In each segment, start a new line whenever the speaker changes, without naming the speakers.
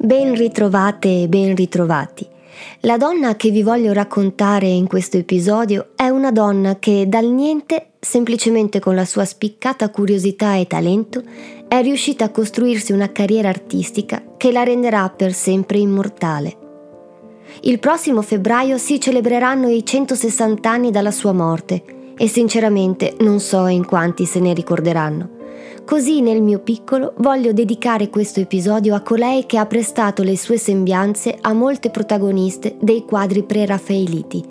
Ben ritrovate e ben ritrovati. La donna che vi voglio raccontare in questo episodio è una donna che dal niente, semplicemente con la sua spiccata curiosità e talento, è riuscita a costruirsi una carriera artistica che la renderà per sempre immortale. Il prossimo febbraio si celebreranno i 160 anni dalla sua morte e sinceramente non so in quanti se ne ricorderanno. Così nel mio piccolo voglio dedicare questo episodio a colei che ha prestato le sue sembianze a molte protagoniste dei quadri pre-raffaeliti,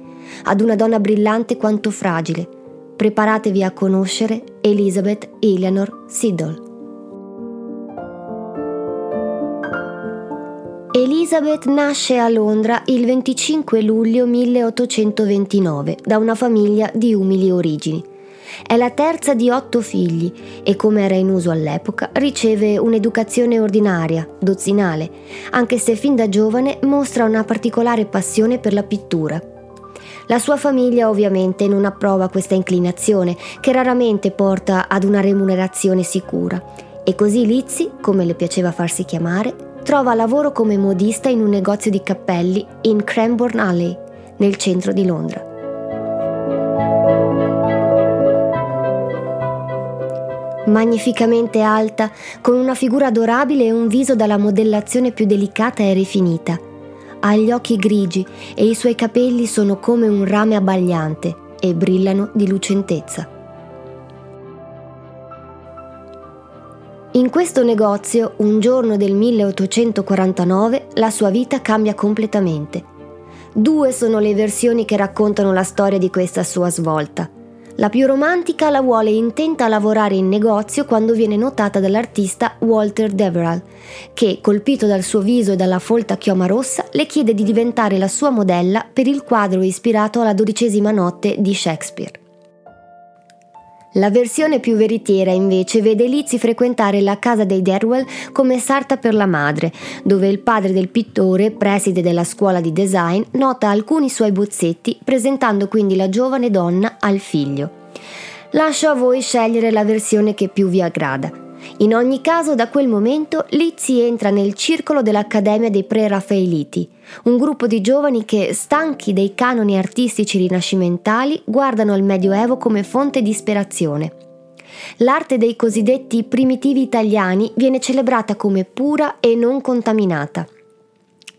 ad una donna brillante quanto fragile. Preparatevi a conoscere Elizabeth Eleanor Siddle. Elizabeth nasce a Londra il 25 luglio 1829 da una famiglia di umili origini. È la terza di otto figli e, come era in uso all'epoca, riceve un'educazione ordinaria, dozzinale, anche se fin da giovane mostra una particolare passione per la pittura. La sua famiglia ovviamente non approva questa inclinazione, che raramente porta ad una remunerazione sicura, e così Lizzie, come le piaceva farsi chiamare, trova lavoro come modista in un negozio di cappelli in Cranbourne Alley, nel centro di Londra. Magnificamente alta, con una figura adorabile e un viso dalla modellazione più delicata e rifinita. Ha gli occhi grigi e i suoi capelli sono come un rame abbagliante e brillano di lucentezza. In questo negozio, un giorno del 1849, la sua vita cambia completamente. Due sono le versioni che raccontano la storia di questa sua svolta. La più romantica la vuole intenta a lavorare in negozio quando viene notata dall'artista Walter Deverell, che, colpito dal suo viso e dalla folta chioma rossa, le chiede di diventare la sua modella per il quadro ispirato alla dodicesima notte di Shakespeare. La versione più veritiera invece vede Lizzie frequentare la casa dei Derwell come sarta per la madre, dove il padre del pittore, preside della scuola di design, nota alcuni suoi bozzetti, presentando quindi la giovane donna al figlio. Lascio a voi scegliere la versione che più vi aggrada. In ogni caso, da quel momento Lizzie entra nel circolo dell'Accademia dei Pre-Raffaeliti, un gruppo di giovani che, stanchi dei canoni artistici rinascimentali, guardano al Medioevo come fonte di ispirazione. L'arte dei cosiddetti primitivi italiani viene celebrata come pura e non contaminata.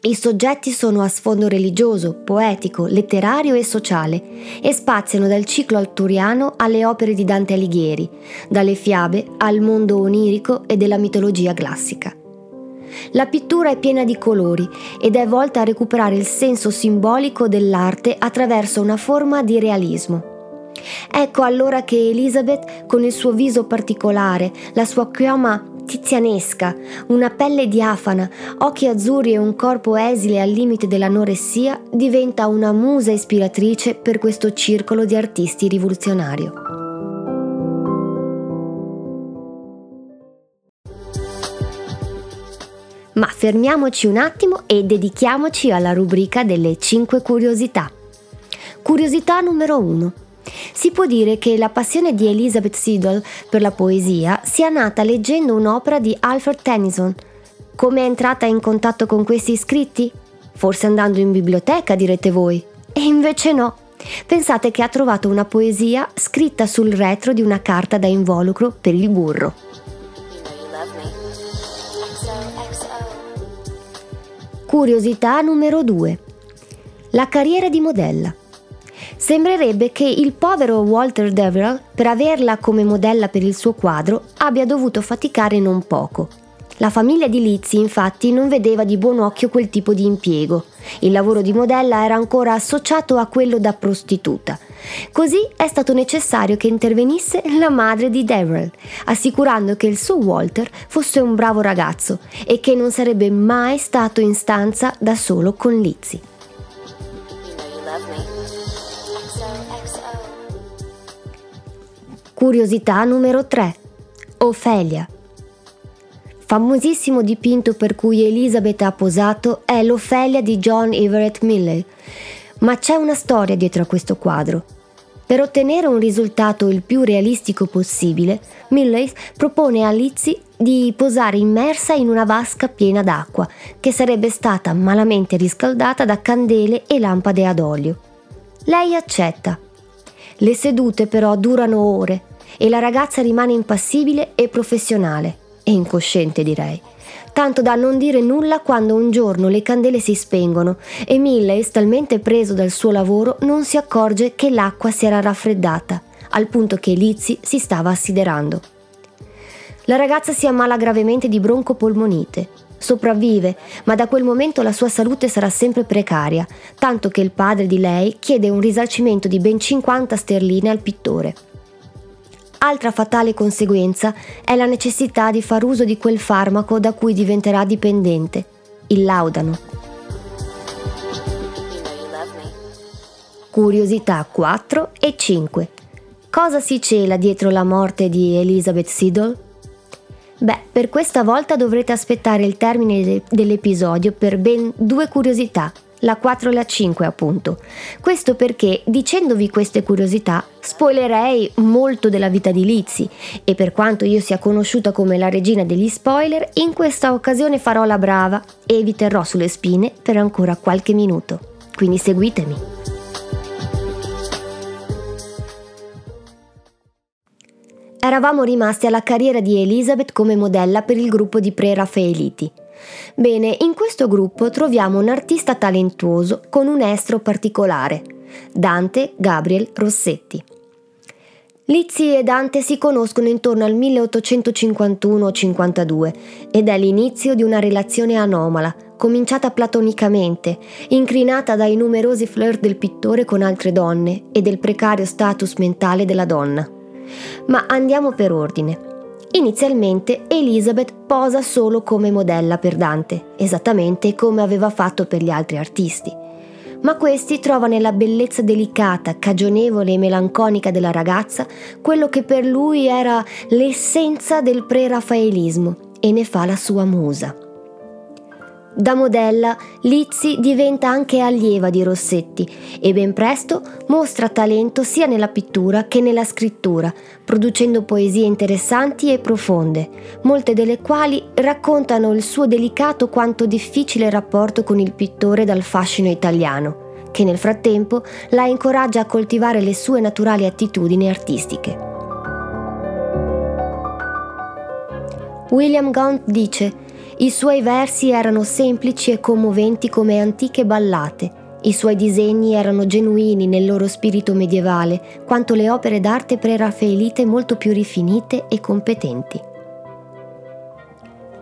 I soggetti sono a sfondo religioso, poetico, letterario e sociale e spaziano dal ciclo alturiano alle opere di Dante Alighieri, dalle fiabe al mondo onirico e della mitologia classica. La pittura è piena di colori ed è volta a recuperare il senso simbolico dell'arte attraverso una forma di realismo. Ecco allora che Elizabeth, con il suo viso particolare, la sua chioma tizianesca, una pelle diafana, occhi azzurri e un corpo esile al limite dell'anoressia, diventa una musa ispiratrice per questo circolo di artisti rivoluzionario. Ma fermiamoci un attimo e dedichiamoci alla rubrica delle 5 curiosità. Curiosità numero 1. Si può dire che la passione di Elizabeth Siddle per la poesia sia nata leggendo un'opera di Alfred Tennyson. Come è entrata in contatto con questi scritti? Forse andando in biblioteca, direte voi. E invece no. Pensate che ha trovato una poesia scritta sul retro di una carta da involucro per il burro. Curiosità numero 2. La carriera di modella. Sembrerebbe che il povero Walter Deverell, per averla come modella per il suo quadro, abbia dovuto faticare non poco. La famiglia di Lizzie infatti non vedeva di buon occhio quel tipo di impiego. Il lavoro di modella era ancora associato a quello da prostituta. Così è stato necessario che intervenisse la madre di Deverell, assicurando che il suo Walter fosse un bravo ragazzo e che non sarebbe mai stato in stanza da solo con Lizzie. Curiosità numero 3. Ofelia. Famosissimo dipinto per cui Elizabeth ha posato è l'Ofelia di John Everett Milley, ma c'è una storia dietro a questo quadro. Per ottenere un risultato il più realistico possibile, Millais propone a Lizzie di posare immersa in una vasca piena d'acqua, che sarebbe stata malamente riscaldata da candele e lampade ad olio. Lei accetta. Le sedute però durano ore e la ragazza rimane impassibile e professionale, e incosciente direi tanto da non dire nulla quando un giorno le candele si spengono e Millais, talmente preso dal suo lavoro, non si accorge che l'acqua si era raffreddata, al punto che Lizzie si stava assiderando. La ragazza si ammala gravemente di broncopolmonite. Sopravvive, ma da quel momento la sua salute sarà sempre precaria, tanto che il padre di lei chiede un risarcimento di ben 50 sterline al pittore. Altra fatale conseguenza è la necessità di far uso di quel farmaco da cui diventerà dipendente, il laudano. Curiosità 4 e 5. Cosa si cela dietro la morte di Elizabeth Siddle? Beh, per questa volta dovrete aspettare il termine dell'episodio per ben due curiosità la 4 e la 5 appunto. Questo perché dicendovi queste curiosità spoilerei molto della vita di Lizzie e per quanto io sia conosciuta come la regina degli spoiler, in questa occasione farò la brava e vi terrò sulle spine per ancora qualche minuto. Quindi seguitemi. Eravamo rimasti alla carriera di Elizabeth come modella per il gruppo di pre-raffaeliti. Bene, in questo gruppo troviamo un artista talentuoso con un estro particolare, Dante Gabriel Rossetti. Lizzie e Dante si conoscono intorno al 1851-52 ed è l'inizio di una relazione anomala, cominciata platonicamente, incrinata dai numerosi flirt del pittore con altre donne e del precario status mentale della donna. Ma andiamo per ordine. Inizialmente Elizabeth posa solo come modella per Dante, esattamente come aveva fatto per gli altri artisti. Ma questi trova nella bellezza delicata, cagionevole e melanconica della ragazza quello che per lui era l'essenza del pre-raffaelismo e ne fa la sua musa. Da modella, Lizzie diventa anche allieva di Rossetti e ben presto mostra talento sia nella pittura che nella scrittura, producendo poesie interessanti e profonde, molte delle quali raccontano il suo delicato quanto difficile rapporto con il pittore dal fascino italiano, che nel frattempo la incoraggia a coltivare le sue naturali attitudini artistiche. William Gaunt dice i suoi versi erano semplici e commoventi come antiche ballate. I suoi disegni erano genuini nel loro spirito medievale, quanto le opere d'arte pre-raffaelite molto più rifinite e competenti.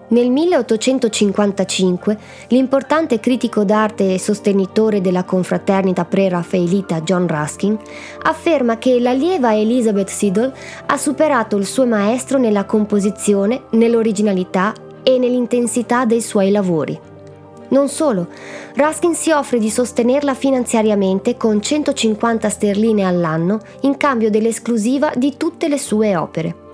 Nel 1855 l'importante critico d'arte e sostenitore della confraternita pre-raffaelita John Ruskin afferma che l'allieva Elizabeth Siddle ha superato il suo maestro nella composizione, nell'originalità e nell'intensità dei suoi lavori. Non solo, Ruskin si offre di sostenerla finanziariamente con 150 sterline all'anno in cambio dell'esclusiva di tutte le sue opere.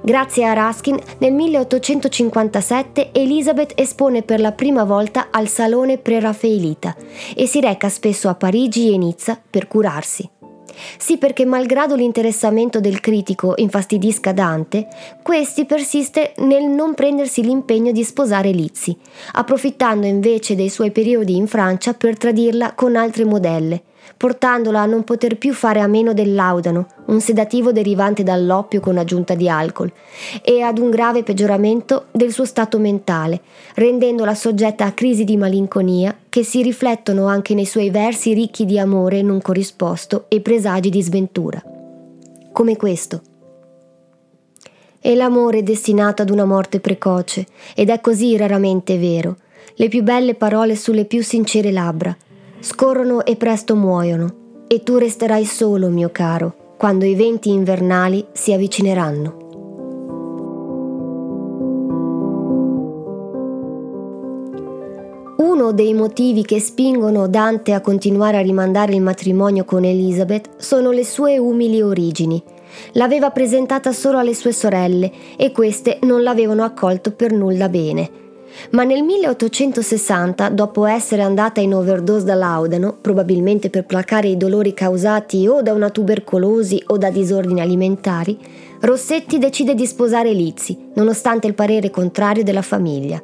Grazie a Ruskin, nel 1857 Elizabeth espone per la prima volta al Salone Preraffaelita e si reca spesso a Parigi e Nizza per curarsi. Sì, perché malgrado l'interessamento del critico infastidisca Dante, questi persiste nel non prendersi l'impegno di sposare Lizzie, approfittando invece dei suoi periodi in Francia per tradirla con altre modelle, portandola a non poter più fare a meno del laudano, un sedativo derivante dall'oppio con aggiunta di alcol, e ad un grave peggioramento del suo stato mentale, rendendola soggetta a crisi di malinconia che si riflettono anche nei suoi versi ricchi di amore non corrisposto e presagi di sventura. Come questo. E l'amore è destinato ad una morte precoce, ed è così raramente vero. Le più belle parole sulle più sincere labbra, scorrono e presto muoiono, e tu resterai solo, mio caro, quando i venti invernali si avvicineranno. Uno dei motivi che spingono Dante a continuare a rimandare il matrimonio con Elizabeth sono le sue umili origini. L'aveva presentata solo alle sue sorelle e queste non l'avevano accolto per nulla bene. Ma nel 1860, dopo essere andata in overdose da Laudano, probabilmente per placare i dolori causati o da una tubercolosi o da disordini alimentari, Rossetti decide di sposare Lizzie, nonostante il parere contrario della famiglia.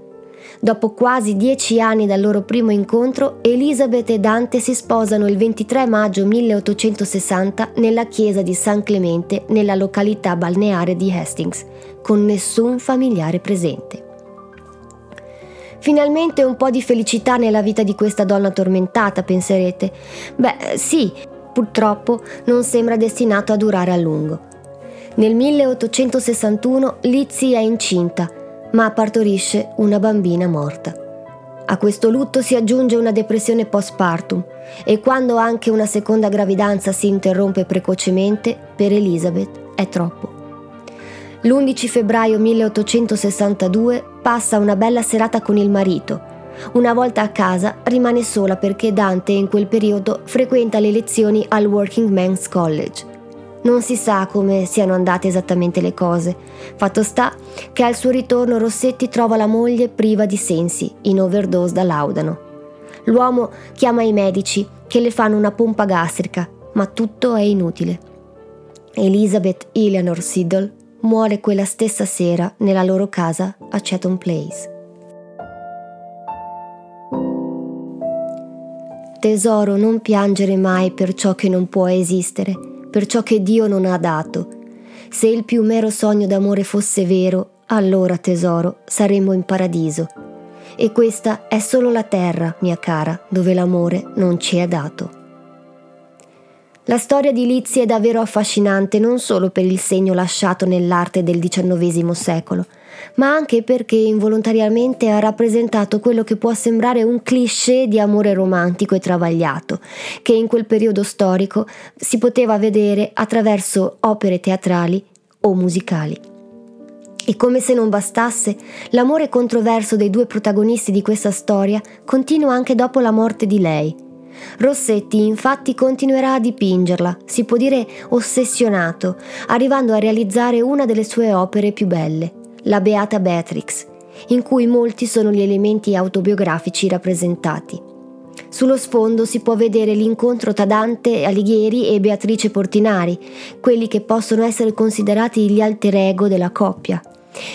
Dopo quasi dieci anni dal loro primo incontro, Elisabeth e Dante si sposano il 23 maggio 1860 nella chiesa di San Clemente nella località balneare di Hastings, con nessun familiare presente. Finalmente un po' di felicità nella vita di questa donna tormentata, penserete. Beh, sì, purtroppo non sembra destinato a durare a lungo. Nel 1861 Lizzie è incinta ma partorisce una bambina morta. A questo lutto si aggiunge una depressione postpartum e quando anche una seconda gravidanza si interrompe precocemente, per Elizabeth è troppo. L'11 febbraio 1862 passa una bella serata con il marito. Una volta a casa rimane sola perché Dante in quel periodo frequenta le lezioni al Working Men's College non si sa come siano andate esattamente le cose. Fatto sta che al suo ritorno Rossetti trova la moglie priva di sensi, in overdose da Laudano. L'uomo chiama i medici che le fanno una pompa gastrica, ma tutto è inutile. Elizabeth Eleanor Siddle muore quella stessa sera nella loro casa a Chatham Place. Tesoro, non piangere mai per ciò che non può esistere per ciò che Dio non ha dato. Se il più mero sogno d'amore fosse vero, allora tesoro, saremmo in paradiso. E questa è solo la terra, mia cara, dove l'amore non ci è dato. La storia di Lizzie è davvero affascinante non solo per il segno lasciato nell'arte del XIX secolo, ma anche perché involontariamente ha rappresentato quello che può sembrare un cliché di amore romantico e travagliato, che in quel periodo storico si poteva vedere attraverso opere teatrali o musicali. E come se non bastasse, l'amore controverso dei due protagonisti di questa storia continua anche dopo la morte di lei. Rossetti infatti continuerà a dipingerla, si può dire ossessionato, arrivando a realizzare una delle sue opere più belle, la Beata Beatrix, in cui molti sono gli elementi autobiografici rappresentati. Sullo sfondo si può vedere l'incontro tra Dante Alighieri e Beatrice Portinari, quelli che possono essere considerati gli alter ego della coppia.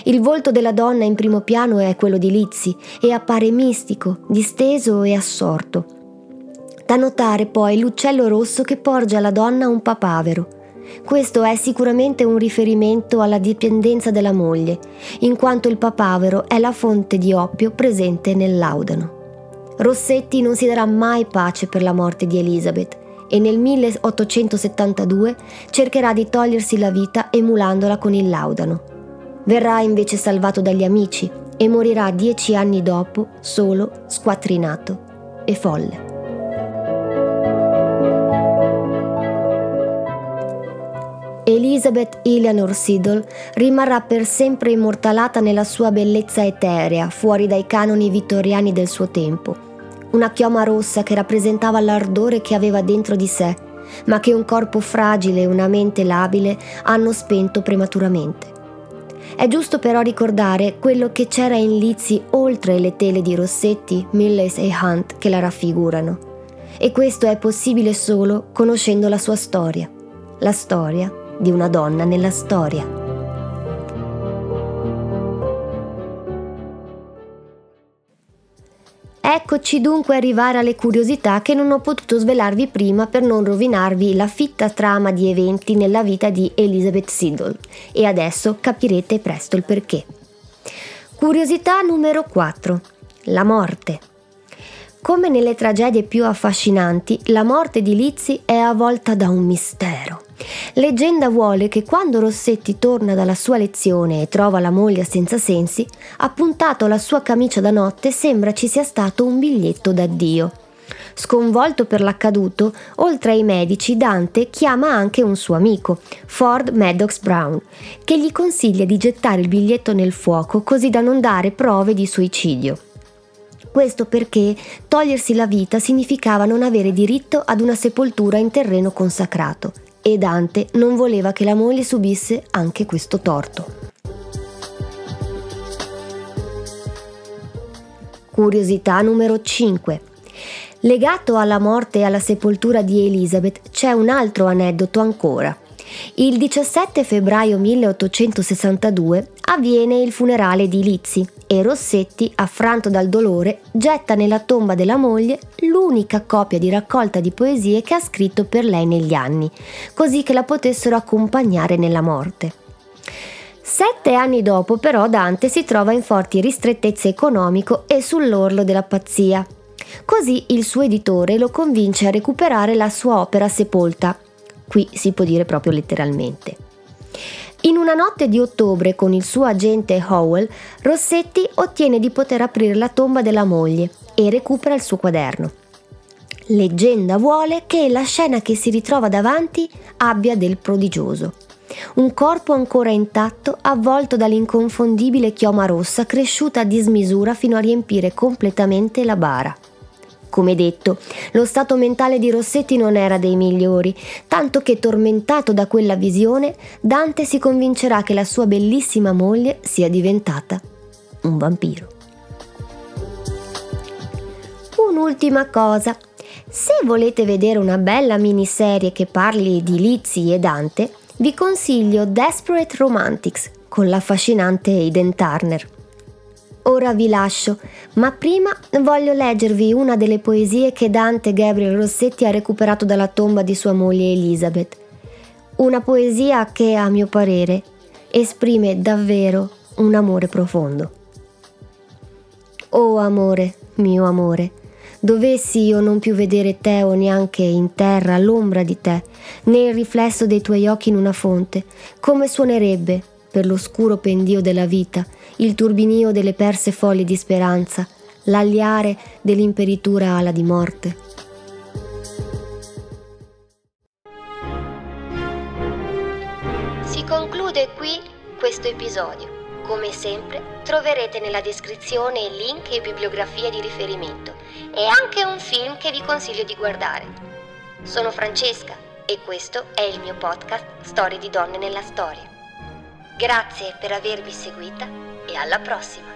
Il volto della donna in primo piano è quello di Lizzi e appare mistico, disteso e assorto. Da notare poi l'uccello rosso che porge alla donna un papavero. Questo è sicuramente un riferimento alla dipendenza della moglie, in quanto il papavero è la fonte di oppio presente nel laudano. Rossetti non si darà mai pace per la morte di Elizabeth e nel 1872 cercherà di togliersi la vita emulandola con il laudano. Verrà invece salvato dagli amici e morirà dieci anni dopo solo, squattrinato e folle. Elizabeth Eleanor Siddle rimarrà per sempre immortalata nella sua bellezza eterea, fuori dai canoni vittoriani del suo tempo. Una chioma rossa che rappresentava l'ardore che aveva dentro di sé, ma che un corpo fragile e una mente labile hanno spento prematuramente. È giusto però ricordare quello che c'era in Lizzie oltre le tele di Rossetti, Milles e Hunt che la raffigurano. E questo è possibile solo conoscendo la sua storia. La storia di una donna nella storia. Eccoci dunque arrivare alle curiosità che non ho potuto svelarvi prima per non rovinarvi la fitta trama di eventi nella vita di Elizabeth Siddle e adesso capirete presto il perché. Curiosità numero 4. La morte. Come nelle tragedie più affascinanti, la morte di Lizzie è avvolta da un mistero. Leggenda vuole che quando Rossetti torna dalla sua lezione e trova la moglie senza sensi, appuntato alla sua camicia da notte sembra ci sia stato un biglietto d'addio. Sconvolto per l'accaduto, oltre ai medici, Dante chiama anche un suo amico, Ford Maddox Brown, che gli consiglia di gettare il biglietto nel fuoco così da non dare prove di suicidio. Questo perché togliersi la vita significava non avere diritto ad una sepoltura in terreno consacrato e Dante non voleva che la moglie subisse anche questo torto. Curiosità numero 5. Legato alla morte e alla sepoltura di Elizabeth c'è un altro aneddoto ancora. Il 17 febbraio 1862 avviene il funerale di Lizzi e Rossetti, affranto dal dolore, getta nella tomba della moglie l'unica copia di raccolta di poesie che ha scritto per lei negli anni, così che la potessero accompagnare nella morte. Sette anni dopo però Dante si trova in forti ristrettezze economico e sull'orlo della pazzia. Così il suo editore lo convince a recuperare la sua opera sepolta. Qui si può dire proprio letteralmente. In una notte di ottobre con il suo agente Howell, Rossetti ottiene di poter aprire la tomba della moglie e recupera il suo quaderno. Leggenda vuole che la scena che si ritrova davanti abbia del prodigioso. Un corpo ancora intatto, avvolto dall'inconfondibile chioma rossa cresciuta a dismisura fino a riempire completamente la bara. Come detto, lo stato mentale di Rossetti non era dei migliori, tanto che tormentato da quella visione, Dante si convincerà che la sua bellissima moglie sia diventata un vampiro. Un'ultima cosa. Se volete vedere una bella miniserie che parli di Lizzie e Dante, vi consiglio Desperate Romantics con l'affascinante Aiden Turner. Ora vi lascio, ma prima voglio leggervi una delle poesie che Dante Gabriel Rossetti ha recuperato dalla tomba di sua moglie Elizabeth. Una poesia che, a mio parere, esprime davvero un amore profondo. Oh amore, mio amore, dovessi io non più vedere te o neanche in terra l'ombra di te, né il riflesso dei tuoi occhi in una fonte, come suonerebbe, per l'oscuro pendio della vita, il turbinio delle perse foglie di speranza, l'agliare dell'imperitura ala di morte.
Si conclude qui questo episodio. Come sempre troverete nella descrizione link e bibliografia di riferimento e anche un film che vi consiglio di guardare. Sono Francesca e questo è il mio podcast Storie di donne nella storia. Grazie per avermi seguita e alla prossima!